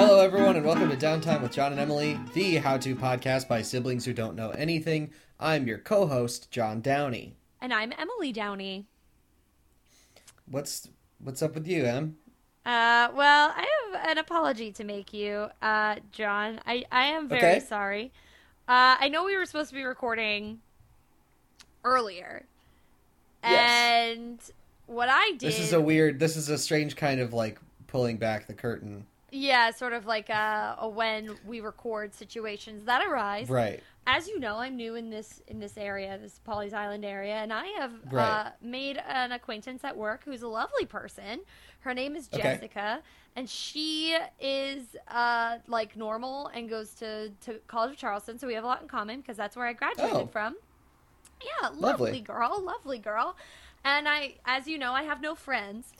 Hello, everyone, and welcome to Downtime with John and Emily, the how to podcast by siblings who don't know anything. I'm your co host, John Downey. And I'm Emily Downey. What's what's up with you, Em? Uh, well, I have an apology to make you, uh, John. I, I am very Okay. sorry. Uh, I know we were supposed to be recording earlier. Yes. And what I did. This is a weird, this is a strange kind of like pulling back the curtain. Yeah, sort of like a, a when we record situations that arise. Right. As you know, I'm new in this in this area, this Pawleys Island area, and I have uh, made an acquaintance at work who's a lovely person. Her name is Okay. Jessica, and she is uh, like normal and goes to, to College of Charleston, so we have a lot in common because that's where I graduated Oh. from. Yeah, lovely, Lovely. girl, lovely girl. And I, as you know, I have no friends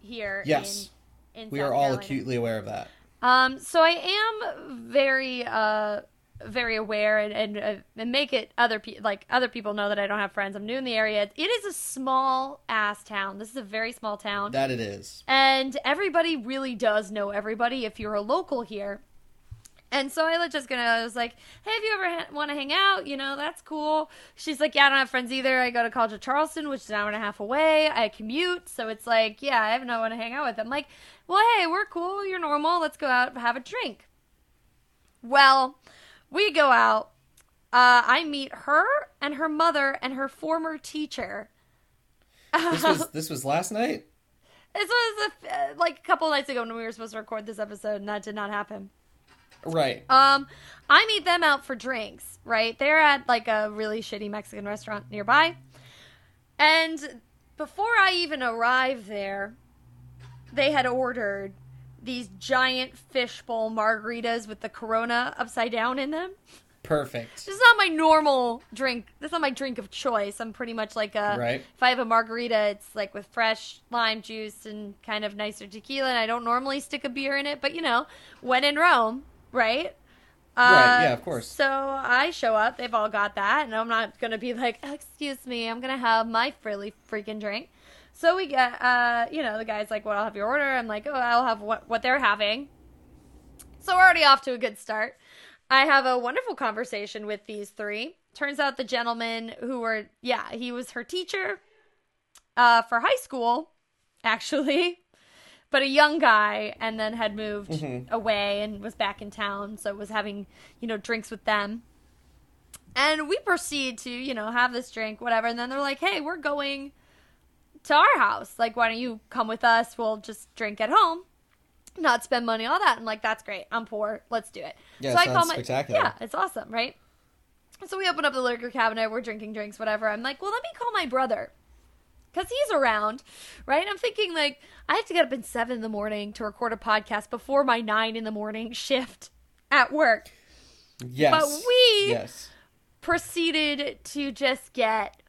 here. Yes. in, in We South are all Carolina. acutely aware of that. Um, so I am very, uh, very aware and and, uh, and make it other pe- like other people know that I don't have friends. I'm new in the area. It is a small ass town. This is a very small town, That it is. and everybody really does know everybody if you're a local here. And so I let just gonna I was like, hey, if you ever ha- want to hang out, you know, that's cool. She's like, yeah, I don't have friends either. I go to College of Charleston, which is an hour and a half away. I commute, so it's like, yeah, I have no one to hang out with. I'm like, well, hey, we're cool. You're normal. Let's go out and have a drink. Well, we go out. Uh, I meet her and her mother and her former teacher. This was this was last night? This was a, like a couple nights ago when we were supposed to record this episode, and that did not happen. Right. Um, I meet them out for drinks, right? They're at like a really shitty Mexican restaurant nearby. And before I even arrived there, they had ordered these giant fishbowl margaritas with the Corona upside down in them. Perfect. This is not my normal drink. This is not my drink of choice. I'm pretty much like a. Right. If I have a margarita, it's like with fresh lime juice and kind of nicer tequila. And I don't normally stick a beer in it, but you know, when in Rome, right? Right, Uh, yeah, of course. So I show up. They've all got that, and I'm not gonna be like, "Excuse me, I'm gonna have my frilly freaking drink." So we get, uh, you know, the guy's like, "Well, I'll have your order." I'm like, "Oh, I'll have what what they're having." So we're already off to a good start. I have a wonderful conversation with these three. Turns out the gentleman who were, yeah, he was her teacher uh, for high school, actually, but a young guy, and then had moved Mhm. away and was back in town, so was having, you know, drinks with them. And we proceed to, you know, have this drink, whatever. And then they're like, hey, we're going to our house. Like, why don't you come with us? We'll just drink at home, not spend money on that. And like, that's great. I'm poor. Let's do it. Yeah, so I sounds call my spectacular. yeah, it's awesome, right? So we open up the liquor cabinet. We're drinking drinks, whatever. I'm like, well, let me call my brother because he's around, right? I'm thinking like I have to get up at seven in the morning to record a podcast before my nine in the morning shift at work. Yes. But we- Yes. Proceeded to just get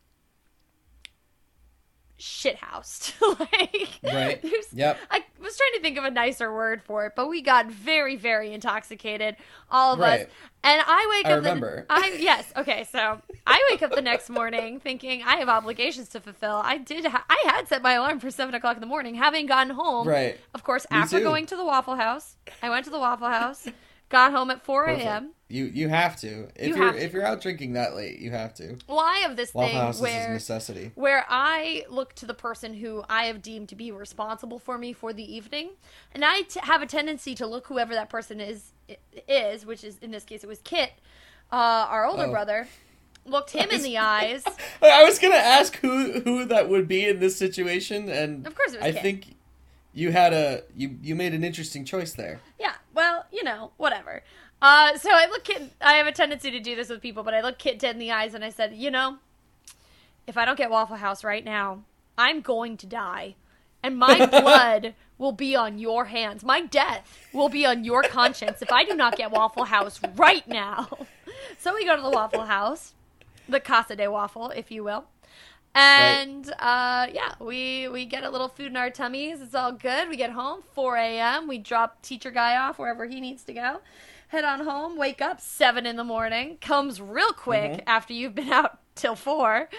shithoused. like, Right. Yep. I was trying to think of a nicer word for it, but we got very, very intoxicated, all of us. And I wake I up. the- remember. I yes. Okay, so I wake up the next morning thinking I have obligations to fulfill. I did. Ha- I had set my alarm for seven o'clock in the morning, having gotten home. Right. Of course, Me after too. going to the Waffle House, I went to the Waffle House, got home at four a.m. You you have to. If You are if you're out drinking that late, you have to. Well, I have this Waffle thing House where necessity. where I look to the person who I have deemed to be responsible for me for the evening, and I t- have a tendency to look whoever that person is is, which is in this case it was Kit, uh, our older Oh. brother, looked him in the eyes. I was gonna ask who who that would be in this situation, and Of course it was I Kit. think you had a you you made an interesting choice there. Yeah, well, you know, whatever. Uh, so I look Kit. I have a tendency to do this with people, but I look Kit dead in the eyes and I said, you know, if I don't get Waffle House right now, I'm going to die, and my blood will be on your hands. My death will be on your conscience if I do not get Waffle House right now. So we go to the Waffle House, the Casa de Waffle, if you will. And uh, yeah, we we get a little food in our tummies. It's all good. We get home 4 a.m. We drop teacher guy off wherever he needs to go. Head on home. Wake up seven in the morning. Comes real quick Mhm. after you've been out till four.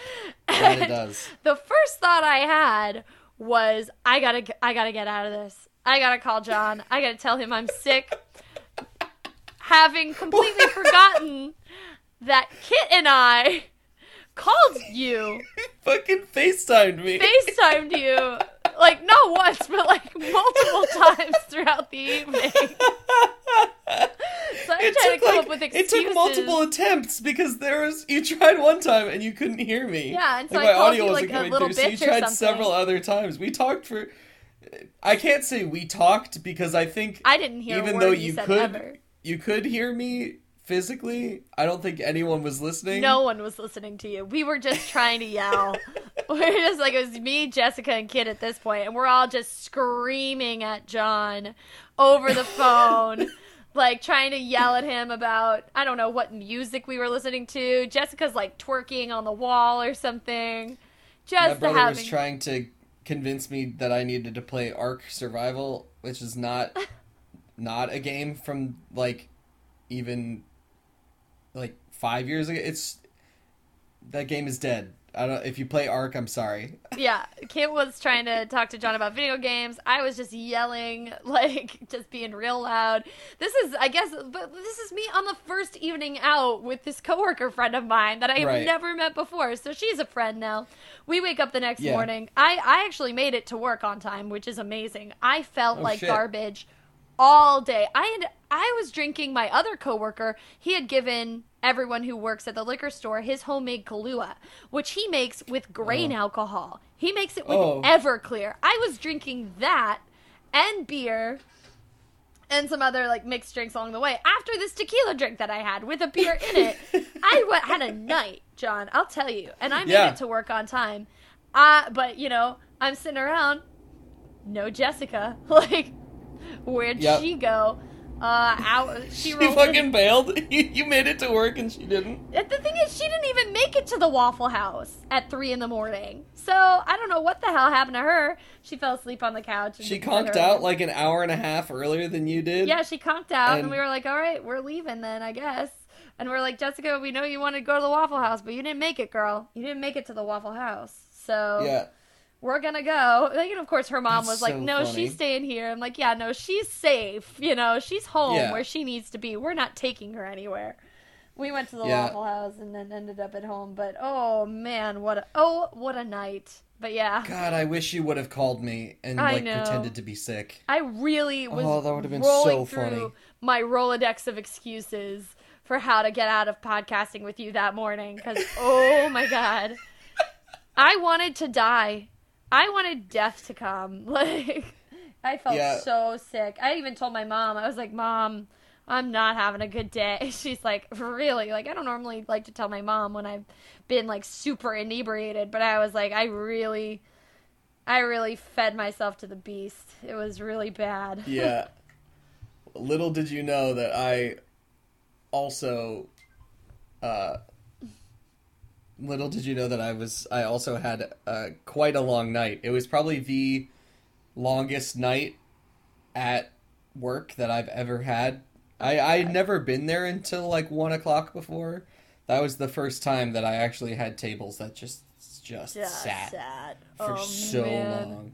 That it does. The first thought I had was I gotta I gotta get out of this. I gotta call John. I gotta tell him I'm sick. Having completely forgotten that Kit and I called you, Fucking FaceTimed me. FaceTimed you, like not once, but like multiple times throughout the evening. So I'm it trying took to come like up with excuses. it took multiple attempts because there was you tried one time and you couldn't hear me. Yeah, and so like I my called audio you, wasn't like, a coming little through. So you tried several other times. We talked for. I can't say we talked because I think I didn't hear even though you you could ever. you could hear me physically. I don't think anyone was listening. No one was listening to you. We were just trying to yell. we were just like it was me, Jessica, and Kit at this point, and we're all just screaming at John over the phone. Like trying to yell at him about I don't know what music we were listening to. Jessica's like twerking on the wall or something. my Just brother having was trying to convince me that I needed to play Ark Survival, which is not not a game from like even like five years ago. It's that game is dead. I don't. If you play Ark, I'm sorry. yeah, Kit was trying to talk to John about video games. I was just yelling, like just being real loud. This is, I guess, but this is me on the first evening out with this coworker friend of mine that I have Right. never met before. So she's a friend now. We wake up the next Yeah. morning. I I actually made it to work on time, which is amazing. I felt Oh, like shit. garbage all day. I had I was drinking my other coworker. He had given everyone who works at the liquor store his homemade Kahlua, which he makes with grain alcohol. He makes it with Oh. Everclear. I was drinking that and beer and some other like mixed drinks along the way after this tequila drink that I had with a beer in it. I wa- had a night, John. I'll tell you, and I made Yeah. it to work on time. Uh, but you know, I'm sitting around. No Jessica. Like, where'd Yep. she go? Uh, out. She She fucking in- bailed. You, you made it to work and she didn't. The thing is, she didn't even make it to the Waffle House at three in the morning. So I don't know what the hell happened to her. She fell asleep on the couch. And She conked out like an hour and a half earlier than you did. Yeah, she conked out, and, And- we were like, "All right, we're leaving then, I guess." And we're like, "Jessica, we know you wanted to go to the Waffle House, but you didn't make it, girl. You didn't make it to the Waffle House, so Yeah. We're gonna go." Like, and of course, her mom That's was like, so "No, funny. she's staying here." I'm like, "Yeah, no, she's safe. You know, she's home Yeah. where she needs to be. We're not taking her anywhere." We went to the Yeah. Waffle House and then ended up at home. But oh man, what a oh what a night! But yeah, God, I wish you would have called me and I like know. pretended to be sick. I really was Oh, that would've been rolling so through funny. my Rolodex of excuses for how to get out of podcasting with you that morning because oh my god, I wanted to die. I wanted death to come. Like I felt Yeah. so sick. I even told my mom. I was like, "Mom, I'm not having a good day." She's like, "Really?" Like I don't normally like to tell my mom when I've been like super inebriated, but I was like, I really I really fed myself to the beast. It was really bad. Yeah. Little did you know that I also uh little did you know that I was I also had uh, quite a long night. It was probably the longest night at work that I've ever had. I I'd never been there until like one o'clock before. That was the first time that I actually had tables that just just Just sat sad. for Oh, so man. long.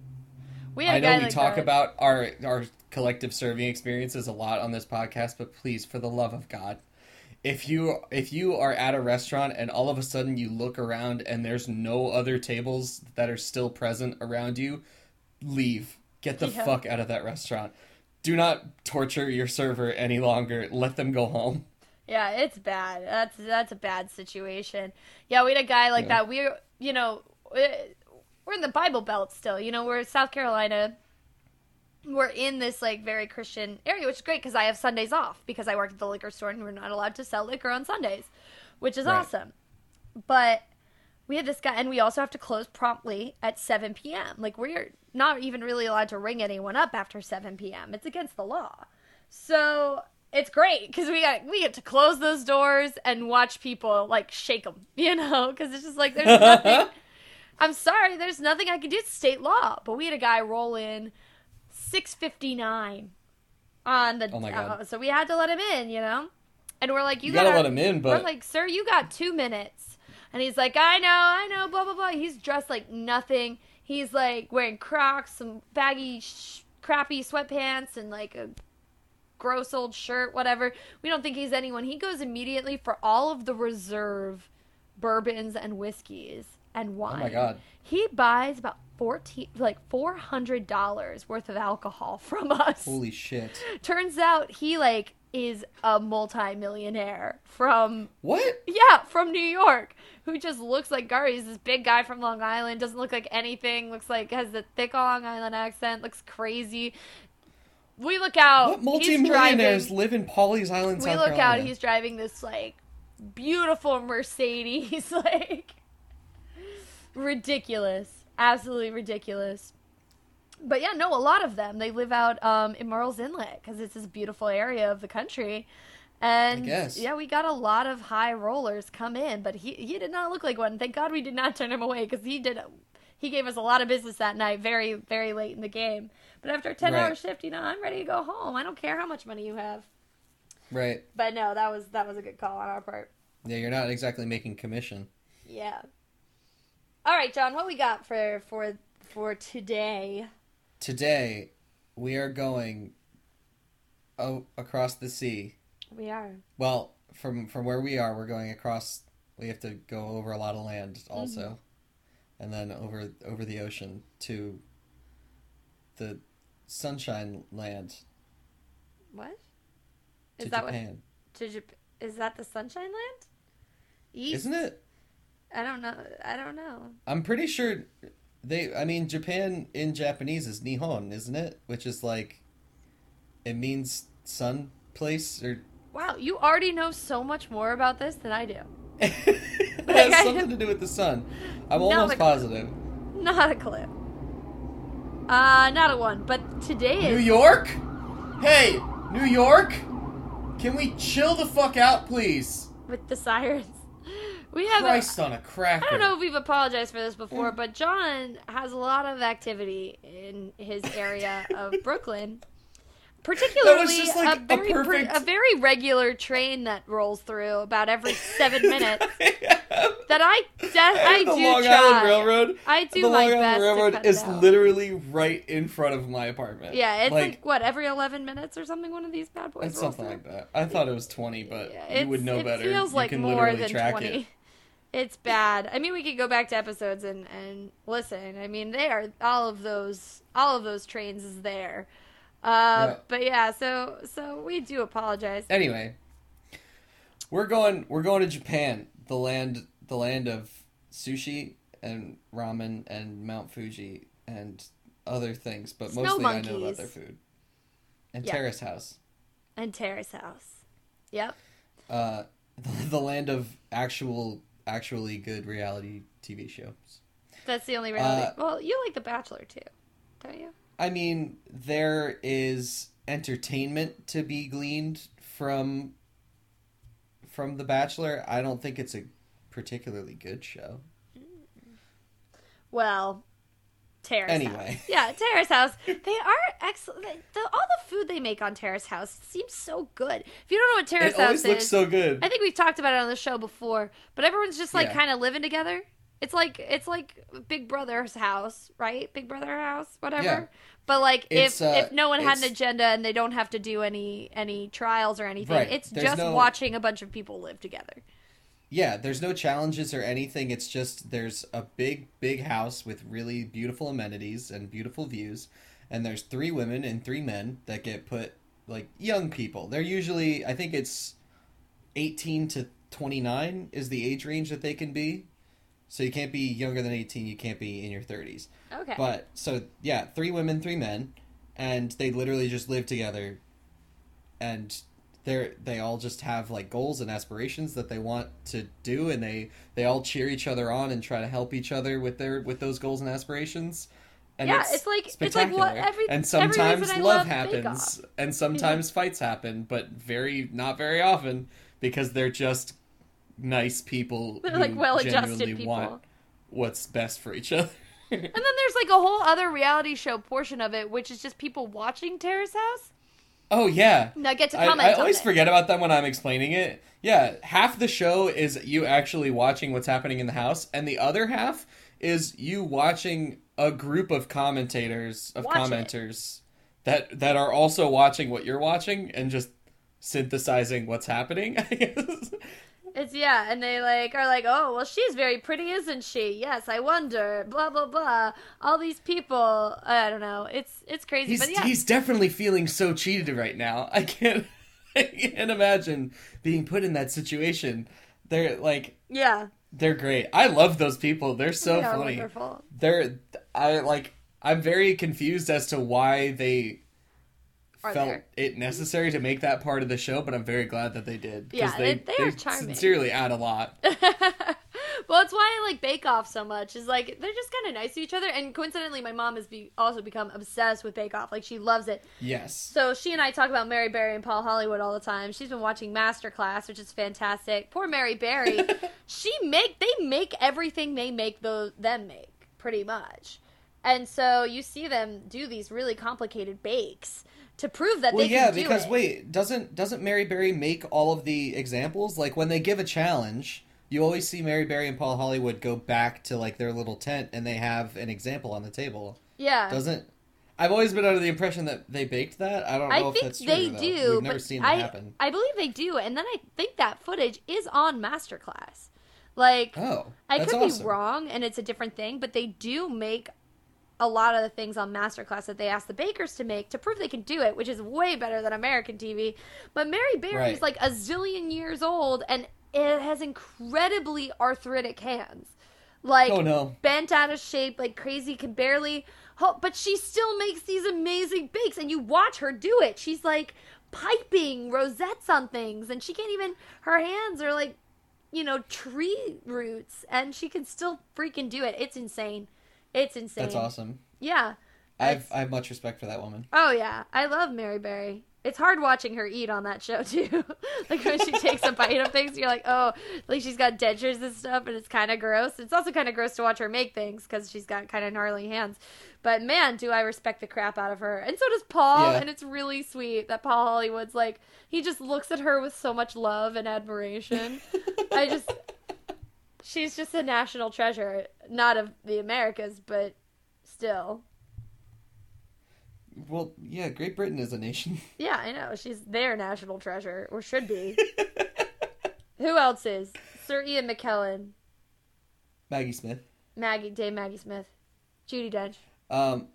We had I know we like talk that. about our our collective serving experiences a lot on this podcast, but please, for the love of God, if you if you are at a restaurant and all of a sudden you look around and there's no other tables that are still present around you, leave. Get the Yeah. fuck out of that restaurant. Do not torture your server any longer. Let them go home. Yeah, it's bad. That's that's a bad situation. Yeah, we had a guy like Yeah. that. We're you know we're in the Bible Belt still. You know, we're South Carolina. We're in this like very Christian area, which is great because I have Sundays off because I work at the liquor store and we're not allowed to sell liquor on Sundays, which is Right. awesome. But we had this guy, and we also have to close promptly at 7 p.m. Like we're not even really allowed to ring anyone up after 7 p.m. It's against the law. So it's great because we got we get to close those doors and watch people like shake them, you know, because it's just like there's nothing. I'm sorry, there's nothing I can do. It's state law. But we had a guy roll in 6:59 on the. Oh my God. uh, so we had to let him in, you know, and we're like, you, You, gotta, gotta let him in, but we're like, sir, you got two minutes. And he's like, I know, I know, blah, blah, blah. He's dressed like nothing. He's like wearing Crocs, some baggy sh- crappy sweatpants and like a gross old shirt, whatever. We don't think he's anyone. He goes immediately for all of the reserve bourbons and whiskeys and wine. Oh my God. He buys about fourteen, like four hundred dollars worth of alcohol from us. Holy shit! Turns out he like is a multi-millionaire from What? yeah, from New York, who just looks like Gary. He's this big guy from Long Island, doesn't look like anything, looks like has the thick Long Island accent, looks crazy. We look out. What multimillionaires driving- live in Pawleys Island, We South look out. He's driving this like beautiful Mercedes, like ridiculous, absolutely ridiculous. But yeah, no, a lot of them they live out um, in Murrells Inlet because it's this beautiful area of the country. And guess. yeah, we got a lot of high rollers come in, but he he did not look like one. Thank God we did not turn him away because he did. He gave us a lot of business that night, very very late in the game. But after a ten hour shift, you know, I'm ready to go home. I don't care how much money you have. Right. But no, that was that was a good call on our part. Yeah, you're not exactly making commission. Yeah. All right, John, what we got for for for today? Today, we are going oh, across the sea. We are. Well, from from where we are, we're going across. We have to go over a lot of land also, Mm-hmm. and then over over the ocean to the Sunshine Land What? to Is that Japan. what? To Jap- is that the Sunshine Land? East? Isn't it? I don't know. I don't know. I'm pretty sure they. I mean, Japan in Japanese is Nihon, isn't it? Which is like, it means sun place or. Wow, you already know so much more about this than I do. it Like, I- has something to do with the sun. I'm Not almost positive. Not a clue. Uh, not a one. But today New York? Hey, New York? Can we chill the fuck out, please? with the sirens. We have. A, Christ on a cracker. I don't know if we've apologized for this before, mm. but John has a lot of activity in his area of Brooklyn. Particularly like a a very pre- perfect- a very regular train that rolls through about every seven minutes. That I de- I the do Long try. Island Railroad. I do the my Long Island Railroad is literally right in front of my apartment. Yeah, it's like, what every eleven minutes or something. One of these bad boys. It's something through. like that. I thought it was 20, but Yeah, you would know better. it better. feels you like more than twenty. it. It's bad. I mean, we could go back to episodes and and listen. I mean, they are all of those all of those trains is there. Uh, Yeah. But yeah, so so we do apologize. Anyway, we're going we're going to Japan, the land the land of sushi and ramen and Mount Fuji and other things, but Snow mostly I know about their food. And. Terrace House. And Terrace House. Yep. Uh the land of actual actually good reality TV shows. That's the only reality. Uh, well, you like The Bachelor too, don't you? I mean, there is entertainment to be gleaned from from The Bachelor. I don't think it's a particularly good show. Well, Terrace Anyway. House. Yeah, Terrace House. They are excellent. The, all the food they make on Terrace House seems so good. If you don't know what Terrace House is, it House looks so good. I think we've talked about it on the show before, but everyone's just like Yeah. kind of living together. It's like it's like Big Brother's house, right? Big Brother house, whatever. Yeah. But like It's, if uh, if no one had an agenda and they don't have to do any any trials or anything, Right. it's There's just no- watching a bunch of people live together. Yeah, there's no challenges or anything. It's just there's a big, big house with really beautiful amenities and beautiful views, and there's three women and three men that get put like young people. They're usually, I think it's 18 to 29 is the age range that they can be. So you can't be younger than 18. You can't be in your 30s. Okay. But so yeah, three women, three men, and they literally just live together, and they're they all just have like goals and aspirations that they want to do, and they they all cheer each other on and try to help each other with their with those goals and aspirations. And Yeah, it's like- it's like what every- and sometimes love love happens, and sometimes fights happen, but very not very often because they're just nice people. They're who like well-adjusted people. Want what's best for each other. And then there's like a whole other reality show portion of it, which is just people watching Terrace House. Oh yeah. I get to I, comment. I on always it. forget about them when I'm explaining it. Yeah, half the show is you actually watching what's happening in the house, and the other half is you watching a group of commentators of Watch it. commenters that that are also watching what you're watching and just synthesizing what's happening. It's yeah, and they like are like, oh well, she's very pretty, isn't she? Yes, I wonder. Blah blah blah. All these people, I don't know. It's it's crazy, He's but yeah, he's definitely feeling so cheated right now. I can't I can't imagine being put in that situation. They're like yeah, they're great. I love those people. They're so they funny. wonderful. They're I like I'm very confused as to why they felt there. it necessary to make that part of the show, but I'm very glad that they did. Yeah, they, they- they are charming. sincerely add a lot. well, it's why I like Bake Off so much. Is like they're just kind of nice to each other, and coincidentally, my mom has be- also become obsessed with Bake Off. Like she loves it. Yes. So she and I talk about Mary Berry and Paul Hollywood all the time. She's been watching Masterclass, which is fantastic. Poor Mary Berry. she make they make everything they make those them make pretty much. And so you see them do these really complicated bakes to prove that Well, they yeah, can do because it. wait, doesn't doesn't Mary Berry make all of the examples? Like when they give a challenge, you always see Mary Berry and Paul Hollywood go back to like their little tent and they have an example on the table. yeah. Doesn't I've always been under the impression that they baked that. I don't know I if think that's true. they do. We've never seen I, that happen. I believe they do, and then I think that footage is on Masterclass. Like, Oh, I could awesome. be wrong, and it's a different thing, but they do make a lot of the things on Masterclass that they ask the bakers to make to prove they can do it, which is way better than American TV. But Mary Berry's Right. like a zillion years old, and it has incredibly arthritic hands. Like, Oh no. bent out of shape, like crazy, can barely. Oh, but she still makes these amazing bakes, and you watch her do it. She's like piping rosettes on things, and she can't even. Her hands are like, you know, tree roots, and she can still freaking do it. It's insane. It's insane. That's awesome. Yeah. I've I have much respect for that woman. Oh yeah, I love Mary Berry. It's hard watching her eat on that show too. like when she takes a bite of things, you're like, oh, like she's got dentures and stuff, and it's kind of gross. It's also kind of gross to watch her make things because she's got kind of gnarly hands. But man, do I respect the crap out of her, and so does Paul. Yeah. And it's really sweet that Paul Hollywood's like he just looks at her with so much love and admiration. I just, she's just a national treasure, not of the Americas, but still. Well, yeah, Great Britain is a nation. Yeah, I know. She's their national treasure, or should be. Who else is? Sir Ian McKellen, Maggie Smith. Maggie, Dame Maggie Smith, Judi Dench. Um.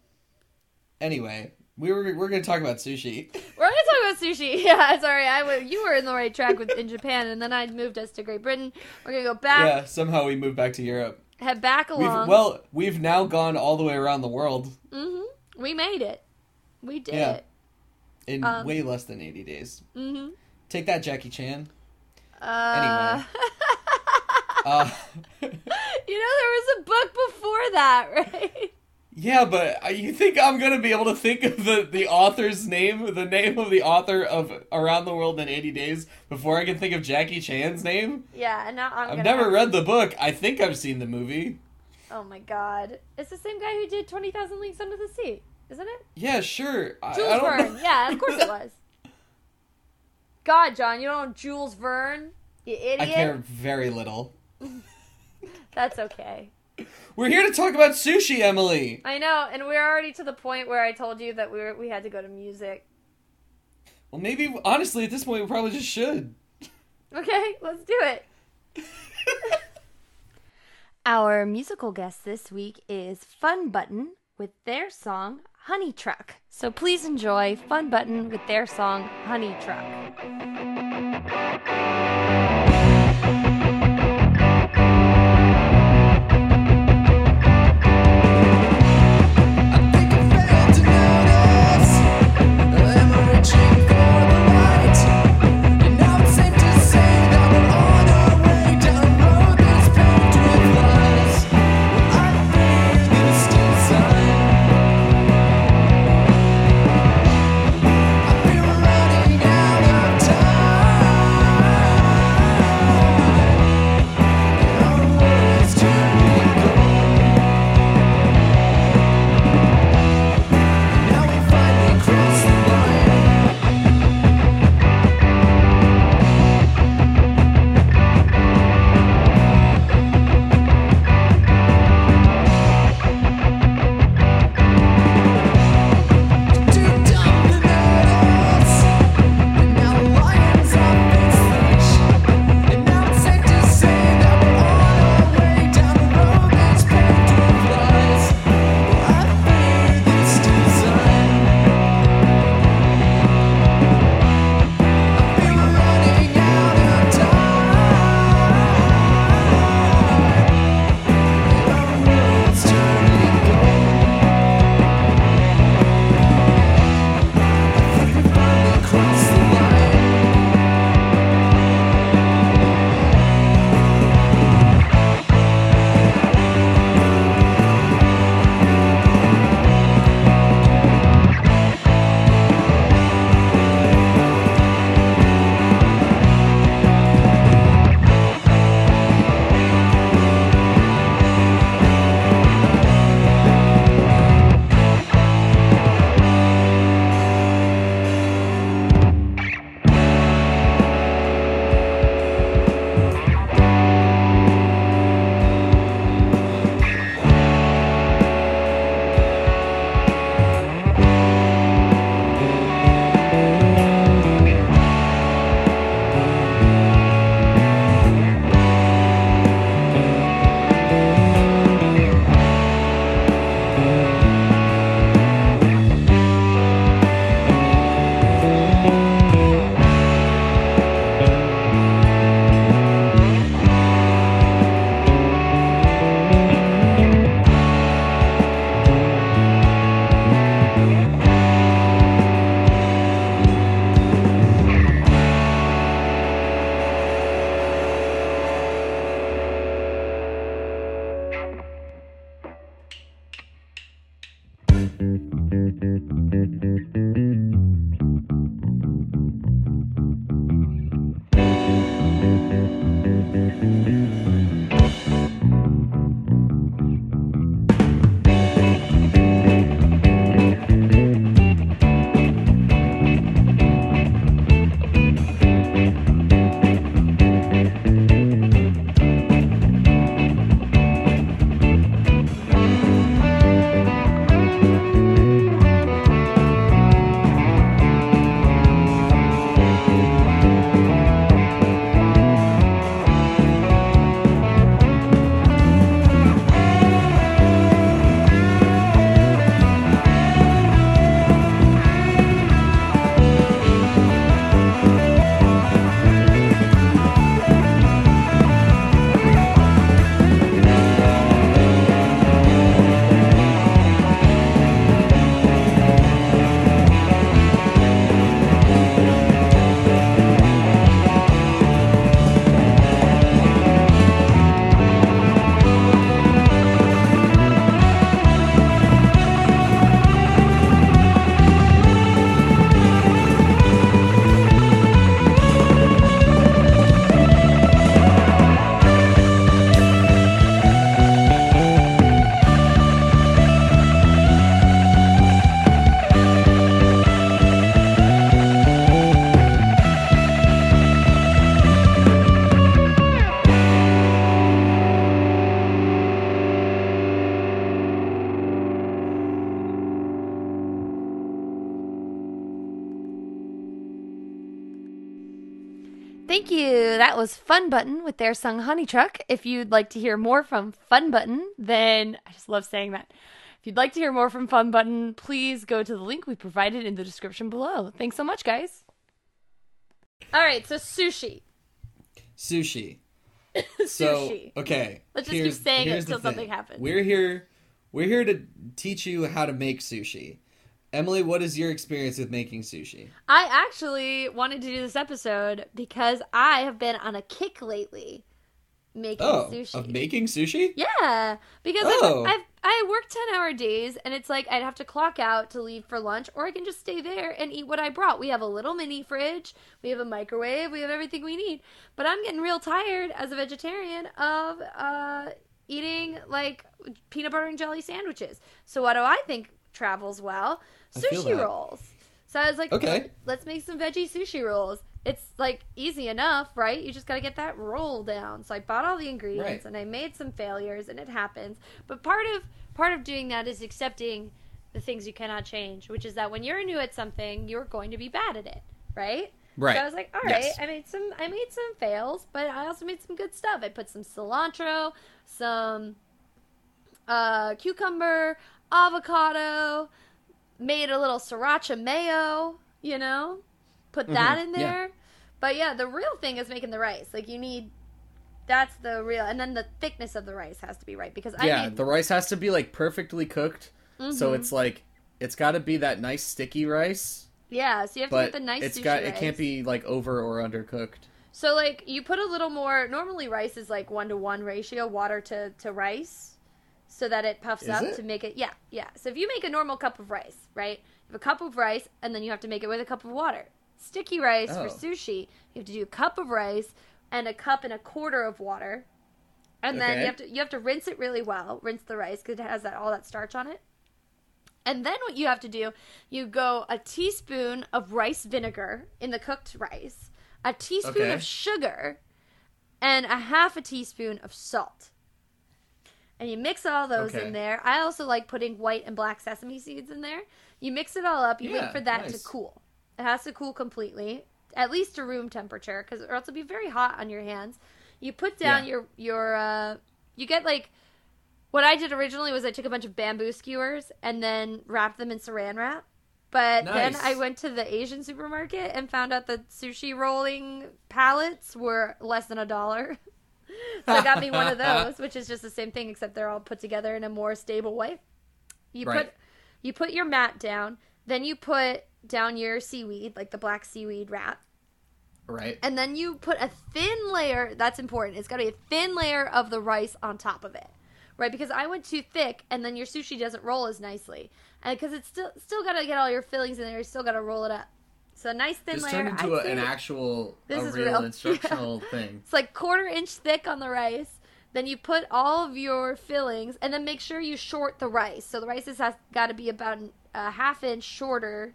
Anyway, we were we're gonna talk about sushi. We're gonna talk about sushi. Yeah, sorry, I w- you were in the right track with in Japan, and then I moved us to Great Britain. We're gonna go back, Yeah, somehow we moved back to Europe. head back We've along. well, we've now gone all the way around the world Mm-hmm. we made it. We did Yeah. it. in Um, way less than eighty days. Mm-hmm. Take that, Jackie Chan. Uh, Uh, you know, there was a book before that, right? Yeah, but you think I'm gonna be able to think of the the author's name, the name of the author of Around the World in 80 Days before I can think of Jackie Chan's name? Yeah, and now I'm I've never have- read the book. I think I've seen the movie. Oh my god. It's the same guy who did 20,000 Leagues Under the Sea, isn't it? Yeah, sure. Jules I don't Verne. Yeah, of course it was. God, John, you don't know Jules Verne? You idiot. I care very little. That's okay. We're here to talk about sushi, Emily. I know, and we're already to the point where I told you that we were, we had to go to music. Well, maybe honestly, at this point, we probably just should. Okay, let's do it. Our musical guest this week is Fun Button with their song Honey Truck. So please enjoy Fun Button with their song Honey Truck. Thank you. That was Fun Button with their song Honey Truck. If you'd like to hear more from Fun Button, then I just love saying that. If you'd like to hear more from Fun Button, please go to the link we provided in the description below. Thanks so much, guys. All right, so sushi. Sushi. So Sushi. okay. Let's just keep saying it here's until something thing. happens. We're here. We're here to teach you how to make sushi. Emily, what is your experience with making sushi? I actually wanted to do this episode because I have been on a kick lately making Oh, sushi. of making sushi? Yeah, because Oh. I've, I've I work ten hour days, and it's like I'd have to clock out to leave for lunch, or I can just stay there and eat what I brought. We have a little mini fridge, we have a microwave, we have everything we need. But I'm getting real tired as a vegetarian of uh, eating like peanut butter and jelly sandwiches. So what do I think travels well? Sushi rolls. So I was like, Okay. "Let- let's make some veggie sushi rolls. It's like easy enough, right? You just got to get that roll down. So I bought all the ingredients Right. and I made some failures and it happens. But part of part of doing that is accepting the things you cannot change, which is that when you're new at something, you're going to be bad at it, right? Right. So I was like, all right, Yes. I made some I made some fails, but I also made some good stuff. I put some cilantro, some uh, cucumber, avocado, made a little sriracha mayo, you know, put that Mhm, in yeah. there. But yeah, the real thing is making the rice. Like you need, that's the real, and then the thickness of the rice has to be right because I yeah, made, the rice has to be like perfectly cooked. So Mhm. it's like it's got to be that nice sticky rice, yeah. So you have to get the nice. it's got rice. it can't be like over or undercooked. So like you put a little more. Normally rice is like one to one ratio, water to to rice, so that it puffs Is up it? to make it. Yeah, yeah. So if you make a normal cup of rice, right? You have a cup of rice, and then you have to make it with a cup of water. Sticky rice for Oh. sushi, you have to do a cup of rice and a cup and a quarter of water, and then Okay. you have to you have to rinse it really well. Rinse the rice because it has that all that starch on it. And then what you have to do, you go a teaspoon of rice vinegar in the cooked rice, a teaspoon Okay. of sugar, and a half a teaspoon of salt. And you mix all those Okay. in there. I also like putting white and black sesame seeds in there. You mix it all up. You Yeah, wait for that nice. to cool. It has to cool completely, at least to room temperature, because or else it'll be very hot on your hands. You put down Yeah. your your uh, you get like what I did originally was I took a bunch of bamboo skewers and then wrapped them in saran wrap. But then I went to the Asian supermarket and found out that sushi rolling pallets were less than a dollar. so I got me one of those, which is just the same thing except they're all put together in a more stable way. You Right. put you put your mat down, then you put down your seaweed, like the black seaweed wrap, Right. and then you put a thin layer that's important it's got to be a thin layer of the rice on top of it right because i went too thick and then your sushi doesn't roll as nicely and because it's still still got to get all your fillings in there you still got to roll it up so a nice thin This layer. turned into a, an actual, This a real, real. instructional thing. it's like quarter inch thick on the rice. Then you put all of your fillings and then make sure you short the rice. So the rice has got to be about a half inch shorter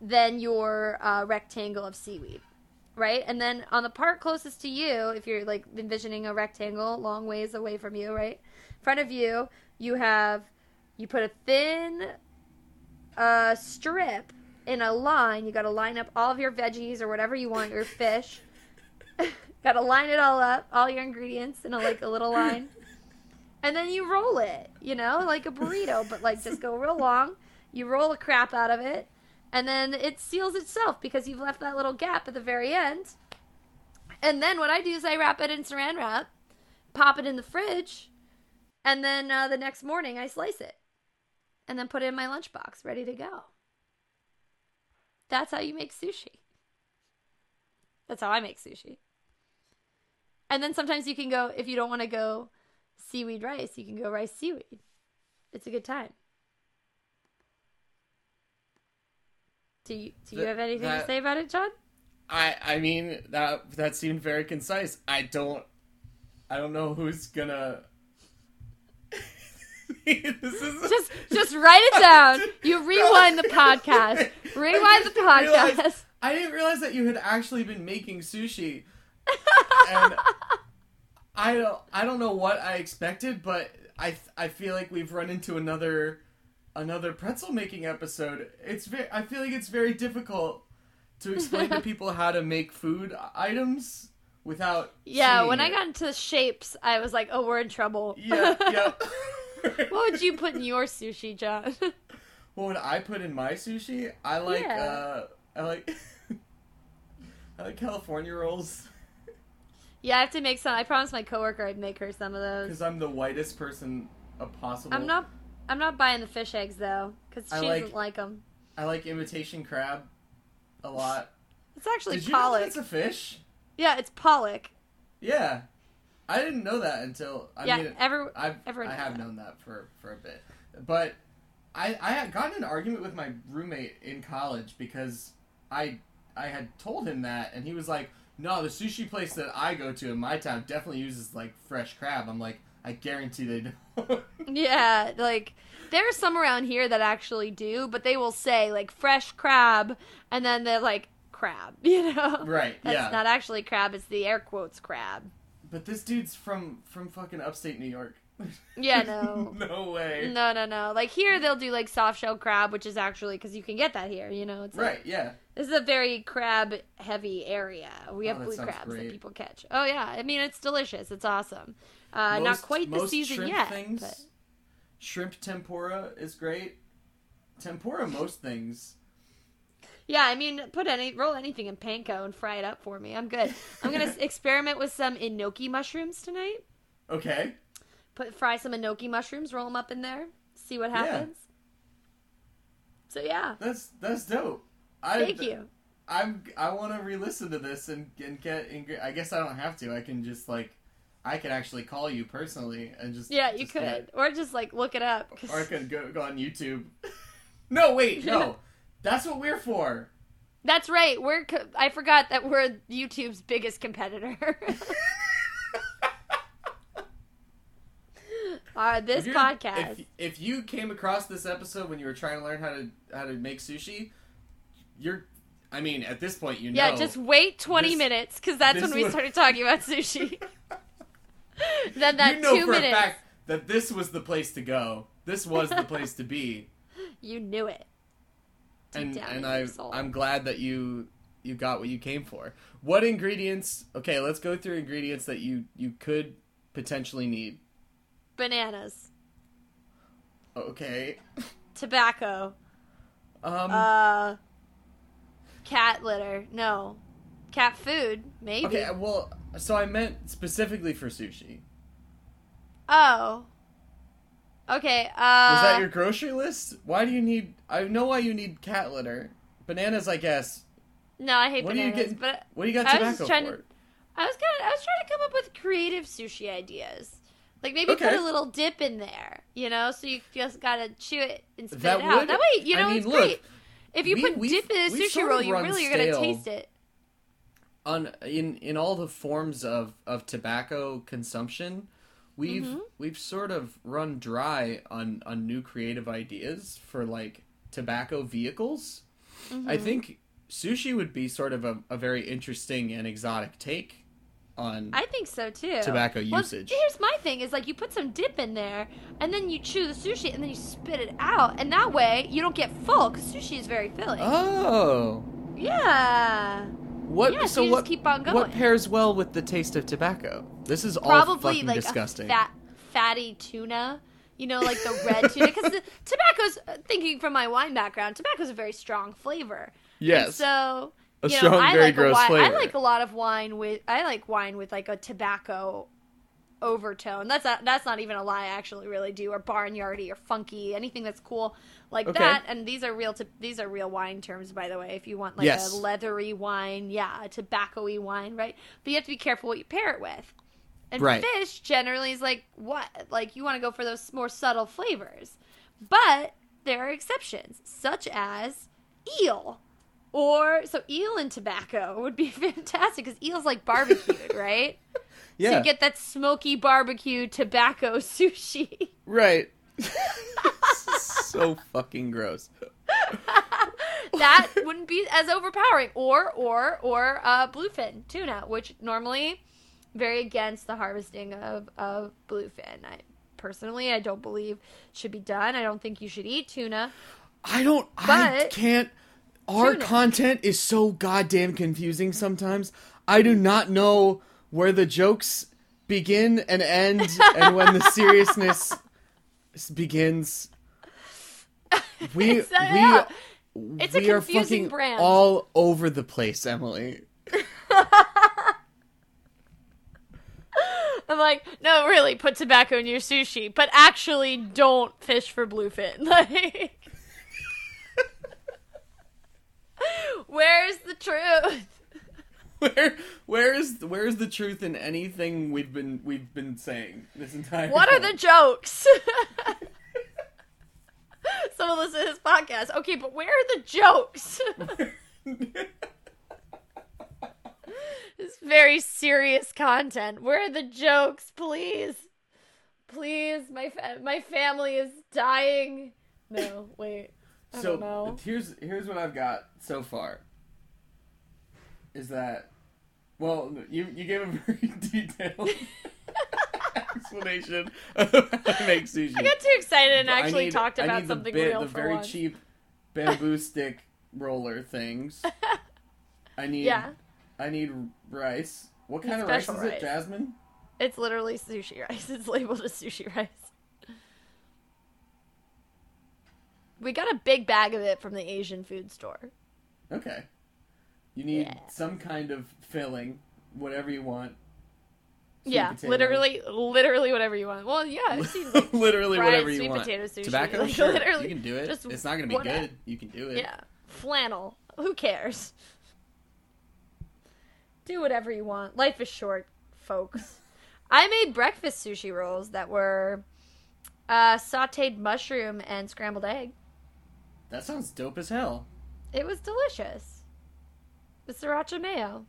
than your uh, rectangle of seaweed right? And then on the part closest to you if you're like envisioning a rectangle long ways away from you right in front of you you have you put a thin uh, strip in a line you got to line up all of your veggies or whatever you want your fish got to line it all up all your ingredients in a like a little line and then you roll it you know like a burrito but like just go real long you roll the crap out of it and then it seals itself because you've left that little gap at the very end. And then what I do is I wrap it in saran wrap, pop it in the fridge, and then uh, the next morning I slice it, and then put it in my lunchbox, ready to go. That's how you make sushi. That's how I make sushi. And then sometimes you can go if you don't want to go seaweed rice, you can go rice seaweed. It's a good time. Do you do you Th- have anything to say about it, John? I I mean that that seemed very concise. I don't I don't know who's gonna. this is Just just write it down. You rewind the podcast. Rewind the I didn't realize- podcast. I didn't realize that you had actually been making sushi, and I don't I don't know what I expected, but I I feel like we've run into another another pretzel making episode. It's very I feel like it's very difficult to explain to people how to make food items without. Yeah, when I got into shapes, I was like, "Oh, we're in trouble." Yeah, yeah. what would you put in your sushi, John? what would I put in my sushi, I like Yeah. uh I like I like California rolls yeah, I have to make some. I promised my coworker I'd make her some of those. because I'm the whitest person possible. I'm not. I'm not buying the fish eggs though, because she like- doesn't like them. I like imitation crab a lot. It's actually Did you know pollock. that's a fish? Yeah, it's pollock. Yeah, I didn't know that until I yeah, mean every I've everyone I have that. known that for for a bit, but I I had gotten an argument with my roommate in college because I I had told him that and he was like, no, the sushi place that I go to in my town definitely uses like fresh crab. I'm like, I guarantee they don't. Yeah, like there are some around here that actually do, but they will say like fresh crab, and then they're like crab. You know, right? That's yeah. not actually crab; it's the air quotes crab. But this dude's from from fucking upstate New York. Yeah, no. no way. No, no, no. Like here, they'll do like soft shell crab, which is actually because you can get that here. You know, it's like- Right? Yeah. this is a very crab heavy area. We have Oh, blue crabs great. that people catch. Oh yeah, I mean it's delicious. It's awesome. Uh, not Most- quite the season shrimp yet. Things, but- Shrimp tempura is great. Tempura, most things. Yeah, I mean, put any roll anything in panko and fry it up for me. I'm good. I'm gonna experiment with some enoki mushrooms tonight. Okay. Put fry some enoki mushrooms, roll them up in there, see what Yeah. happens. So yeah, That's that's dope. I, thank you. I'm I want to re-listen to this and and get. I guess I don't have to. I can just like, I could actually call you personally and just. Yeah, you just could, or just like look it up. 'cause- or I could go go on YouTube. no, wait, no. That's what we're for. That's right. We're co- I forgot that we're YouTube's biggest competitor. uh, this If podcast. If, if you came across this episode when you were trying to learn how to how to make sushi, you're. I mean, at this point, you know. yeah, just wait 20 this- minutes because that's when we was- started talking about sushi. then that you know two for minutes, a fact that this was the place to go. This was the place to be, you knew it. Deep and down and I. I'm glad that you you got what you came for. What ingredients? Okay, let's go through ingredients that you you could potentially need. Bananas, Okay. tobacco, Um. uh, cat litter. No, cat food. Maybe. okay. Well, so I meant specifically for sushi. Oh. Okay. Uh. Was that your grocery list? Why do you need? I know why you need cat litter. Bananas, I guess. No, I hate What do you bananas. get? But What do you got I was just trying for? to- I was gonna. I was trying to come up with creative sushi ideas. Like maybe Okay. put a little dip in there, you know, so you just gotta chew it and spit That it out. would- That way, you I know, mean, it's look, great. If you we- put dip in a sushi sort roll, you really are gonna taste it. on in in all the forms of of tobacco consumption we've Mm-hmm. we've sort of run dry on on new creative ideas for like tobacco vehicles Mm-hmm. i think sushi would be sort of a, a very interesting and exotic take on I think so too. Tobacco Well, usage. here's my thing: is like you put some dip in there, and then you chew the sushi, and then you spit it out, and that way you don't get full because sushi is very filling. oh Yeah. What Yeah, so so you what just keep on what pairs well with the taste of tobacco this is all probably fucking like disgusting fat, fatty tuna. You know, like the red tuna, because tobacco's. uh, Thinking from my wine background, tobacco's a very strong flavor. And yes so A you know, strong, I very like a gross wine, I like a lot of wine with. I like wine with like a tobacco overtone. That's not, that's not even a lie. I actually really do. Or barnyardy or funky, anything that's cool like Okay. that. And these are real. To, these are real wine terms, by the way. If you want like Yes. a leathery wine, yeah, a tobacco-y wine, right? But you have to be careful what you pair it with. And Right. fish generally is like what? Like you want to go for those more subtle flavors. But there are exceptions, such as eel. Or so eel and tobacco would be fantastic because eel's like barbecued, right? So yeah you get that smoky barbecue tobacco sushi. right so fucking gross that wouldn't be as overpowering. Or or or uh, bluefin tuna, which normally very against the harvesting of of bluefin. I personally I don't believe should be done. I don't think you should eat tuna. I don't. I can't. our Tuna. content is so goddamn confusing sometimes. I do not know where the jokes begin and end and when the seriousness begins. We It's, uh, we yeah. It's a we are confusing fucking brand. all over the place, Emily. I'm like, no, really, put tobacco in your sushi, but actually don't fish for bluefin. Like, where's the truth? Where where is where is the truth in anything we've been we've been saying this entire What are the jokes? Someone listen to this podcast. Okay, but where are the jokes? it's very serious content. Where are the jokes, please? Please, my fa- my family is dying. No, wait. I so don't know. here's here's what I've got so far. Is that well you you gave a very detailed explanation of how to make sushi. I got too excited and I actually need- talked I about need the something bit- real the for very once. cheap bamboo stick roller things. I need Yeah, I need rice. What kind Need of rice is special it, rice. Jasmine? it's literally sushi rice. It's labeled as sushi rice. We got a big bag of it from the Asian food store. Okay. You need Yeah. some kind of filling, whatever you want. Sweet yeah, potato. literally, literally whatever you want. Well, yeah, seems like literally fried whatever you want. sweet want. potato sushi. Tobacco, like, sure, literally, you can do it. just It's not gonna be whatever. good. You can do it. Yeah, flannel. Who cares? Do whatever you want. Life is short, folks. I made breakfast sushi rolls that were uh, sautéed mushroom and scrambled egg. That sounds dope as hell. It was delicious. With sriracha mayo.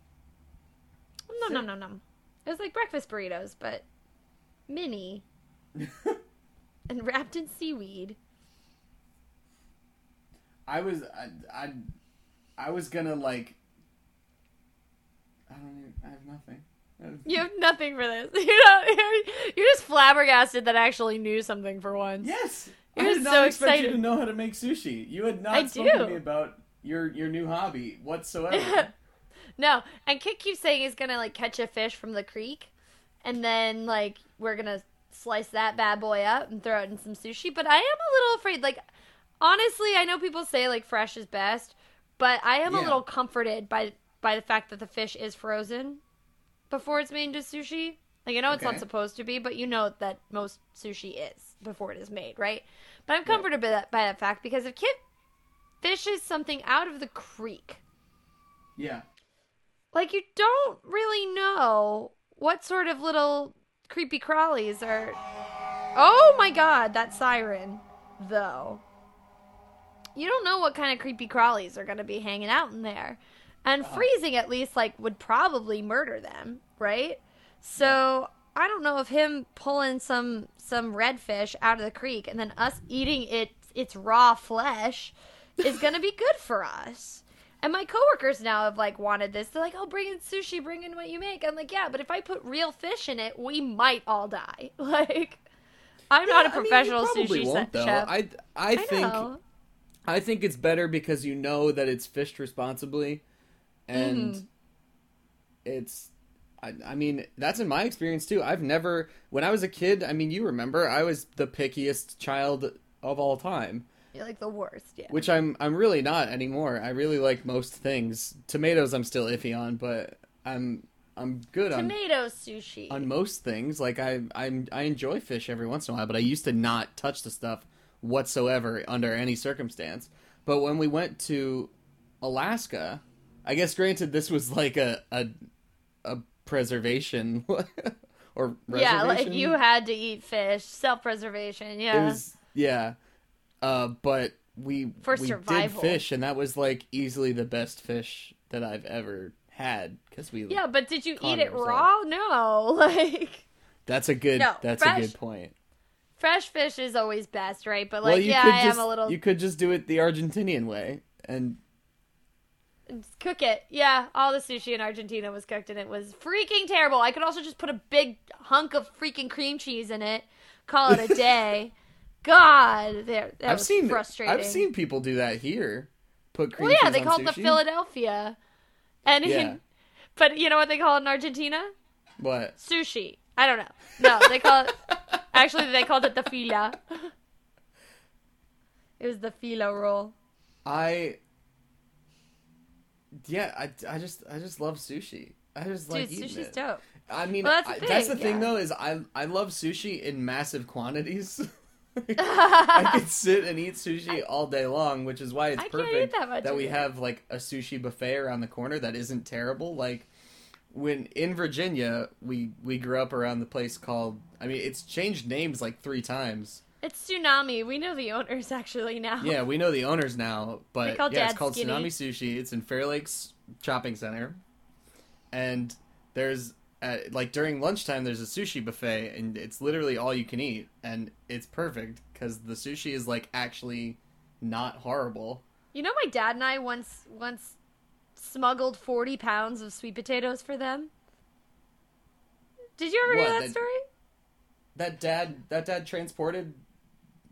No, no, no, no. It was like breakfast burritos, but mini and wrapped in seaweed. I was I, I I was gonna like I don't even I have nothing. You have nothing for this. You know, you're, just flabbergasted that I actually knew something for once. Yes. You're I did not so expect you to know how to make sushi. You had not I spoken do. to me about your your new hobby whatsoever. no, and Kit keeps saying he's gonna like catch a fish from the creek, and then like we're gonna slice that bad boy up and throw it in some sushi. But I am a little afraid. Like honestly, I know people say like fresh is best, but I am a little comforted by by the fact that the fish is frozen before it's made into sushi. Like I know it's Okay. not supposed to be, but you know that most sushi is before it is made, right? But I'm comforted by that by that fact because if Kit fishes something out of the creek, yeah. Like you don't really know what sort of little creepy crawlies are. Oh my god, that siren, though. You don't know what kind of creepy crawlies are going to be hanging out in there. And uh. freezing at least like would probably murder them, right? So, I don't know if him pulling some some redfish out of the creek and then us eating it its raw flesh is going to be good for us. And my coworkers now have like wanted this. They're like, "Oh, bring in sushi, bring in what you make." I'm like, "Yeah, but if I put real fish in it, we might all die." Like, I'm not a Yeah, I mean, professional sushi won't, though. chef. I I I think know. I think it's better because you know that it's fished responsibly, and Mm-hmm. it's. I, I mean, that's in my experience too. I've never, when I was a kid. I mean, you remember, I was the pickiest child of all time, You're like the worst. Yeah. which I'm. I'm really not anymore. I really like most things. Tomatoes, I'm still iffy on, but I'm. I'm good on Tomato sushi. on most things. Like I, I'm, I enjoy fish every once in a while, but I used to not touch the stuff whatsoever under any circumstance. But when we went to Alaska, I guess granted this was like a a, a preservation or yeah, like you had to eat fish, self-preservation. It Yeah. was yeah, uh, but we For we survival. did fish, and that was like easily the best fish that I've ever had because we yeah, but did you eat it raw? No. Like That's a good. No, that's a good point. fresh fish is always best, right? But like, well, you yeah, could I just am a little you could just do it the Argentinian way, and Just cook it. Yeah, all the sushi in Argentina was cooked and it was freaking terrible. I could also just put a big hunk of freaking cream cheese in it, call it a day. God, there that I've was seen frustrating. I've seen people do that here. put cream Well, yeah, they call it the? Philadelphia. And Yeah. in, but you know what they call it in Argentina? What? Sushi. I don't know. No, they call it. actually, they called it the fila. it was the fila roll. I. Yeah, I, I just I just love sushi. I just like Dude, eating sushi's it. dope. I mean, Well, that's I- the that's the thing, thing though is I I love sushi in massive quantities. I could sit and eat sushi all day long, which is why it's I perfect that of we have like a sushi buffet around the corner that isn't terrible. Like when in Virginia, we we grew up around the place called. I mean, it's changed names like three times. It's Tsunami. We know the owners actually now. Yeah, we know the owners now, but yeah, it's called Skinny. Tsunami Sushi. It's in Fair Lakes Shopping Center, and there's uh, like during lunchtime there's a sushi buffet, and it's literally all you can eat, and it's perfect because the sushi is like actually not horrible. You know, my dad and I once once smuggled forty pounds of sweet potatoes for them. Did you ever hear that that- story? That dad, that dad transported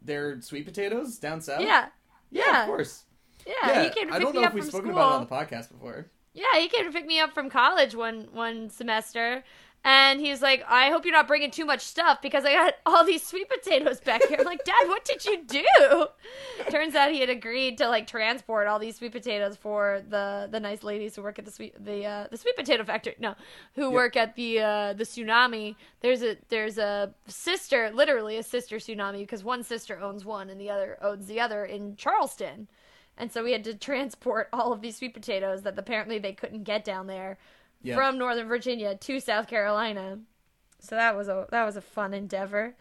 their sweet potatoes down south. Yeah. Yeah. of course. Yeah, Yeah, he came to I don't know if we've spoken school. about it on the podcast before. Yeah, he came to pick me up from college one one semester, and he was like, "I hope you're not bringing too much stuff because I got all these sweet potatoes back here." I'm like, "Dad, what did you do?" Turns out he had agreed to like transport all these sweet potatoes for the the nice ladies who work at the sweet the uh, the sweet potato factory. No, who work at the uh, the tsunami. There's a there's a sister, literally a sister tsunami, because one sister owns one and the other owns the other in Charleston. And so we had to transport all of these sweet potatoes that apparently they couldn't get down there Yeah. from Northern Virginia to South Carolina. So that was a that was a fun endeavor,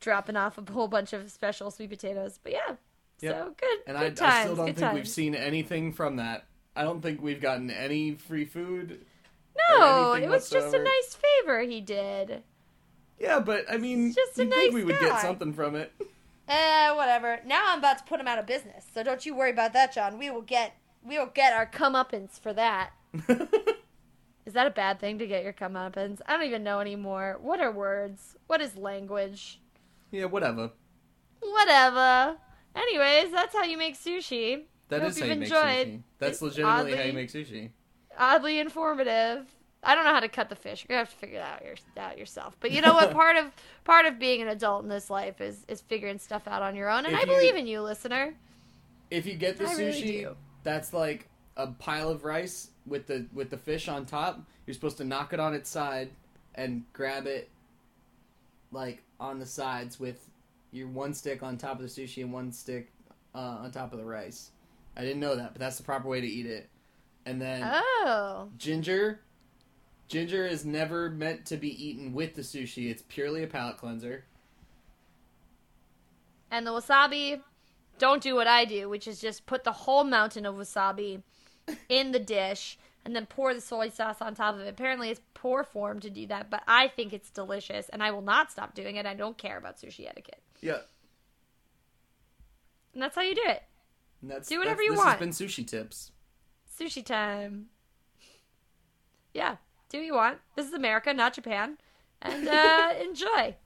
dropping off a whole bunch of special sweet potatoes. But yeah, Yep. so good. And good I, times, I still don't think we've seen anything from that. I don't think we've gotten any free food. No, it was just a nice favor he did. Yeah, but I mean, just a you'd think nice we would guy. get something from it. Eh, whatever. Now I'm about to put him out of business, so don't you worry about that, John. We will get we will get our comeuppance for that. Is that a bad thing to get your comeuppance? I don't even know anymore. What are words? What is language? yeah, whatever. Whatever. Anyways, that's how you make sushi. That Hope is how you've you make enjoyed. sushi. That's It's legitimately how you make sushi. Oddly informative. I don't know how to cut the fish. You're gonna have to figure that out, your, out yourself. But you know what? part of part of being an adult in this life is is figuring stuff out on your own. And If I you- believe in you, listener. If you get the I sushi, do. that's like a pile of rice with the with the fish on top. You're supposed to knock it on its side and grab it like on the sides with your one stick on top of the sushi and one stick uh, on top of the rice. I didn't know that, but that's the proper way to eat it. And then Oh. ginger ginger is never meant to be eaten with the sushi. It's purely a palate cleanser. And the wasabi, don't do what I do, which is just put the whole mountain of wasabi in the dish and then pour the soy sauce on top of it. Apparently, it's poor form to do that, but I think it's delicious, and I will not stop doing it. I don't care about sushi etiquette, Yeah. and that's how you do it. And that's, Do whatever that's- you this want. has been sushi tips. Sushi time. Yeah, do what you want. This is America, not Japan, and uh, enjoy.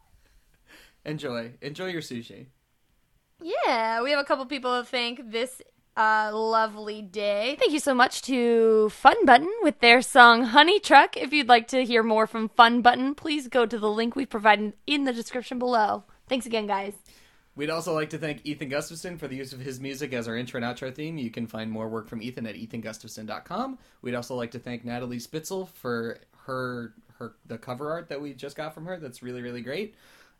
Enjoy. Enjoy your sushi. Yeah, we have a couple people to thank this uh, lovely day. Thank you so much to Fun Button with their song Honey Truck. If you'd like to hear more from Fun Button, please go to the link we've provided in the description below. Thanks again, guys. We'd also like to thank Ethan Gustafson for the use of his music as our intro and outro theme. You can find more work from Ethan at ethangustafson.com. We'd also like to thank Natalie Spitzel for her her the cover art that we just got from her. That's really really great.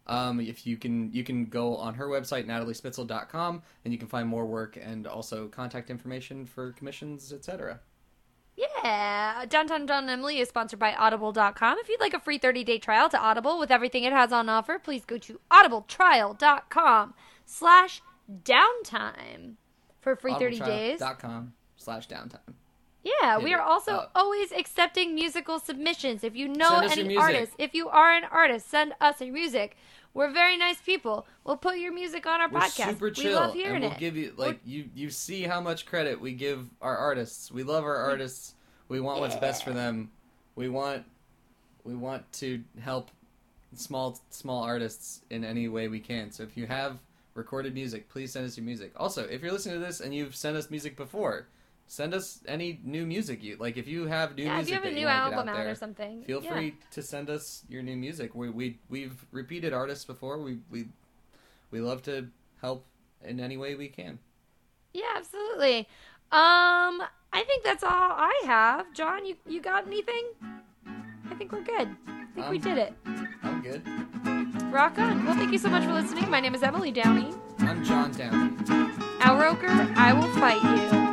Um, if you can you can go on her website nataliespitzel.com and you can find more work and also contact information for commissions, etc. Yeah, Downtown John and Emily is sponsored by Audible.com. If you'd like a free 30-day trial to Audible with everything it has on offer, please go to audibletrial.com slash downtime for a free 30 days. com slash downtime. Yeah, Hit we are also up. always accepting musical submissions. If you know any artists, if you are an artist, send us your music. We're very nice people. We'll put your music on our We're podcast. super we chill, love hearing and we'll it. give you like you. You see how much credit we give our artists. We love our artists. We want what's best for them. We want we want to help small small artists in any way we can. So if you have recorded music, please send us your music. Also, if you're listening to this and you've sent us music before, send us any new music you like. If you have new yeah, if music you have a new you wanna get album out out, there, or something, feel yeah. free to send us your new music. We we we've repeated artists before. We we we love to help in any way we can. Yeah, absolutely. Um, I think that's all I have. John, you you got anything? I think we're good. I think we Um, did it. I'm good. Rock on. Well, thank you so much for listening. My name is Emily Downey. I'm John Downey. Al Roker, I will fight you.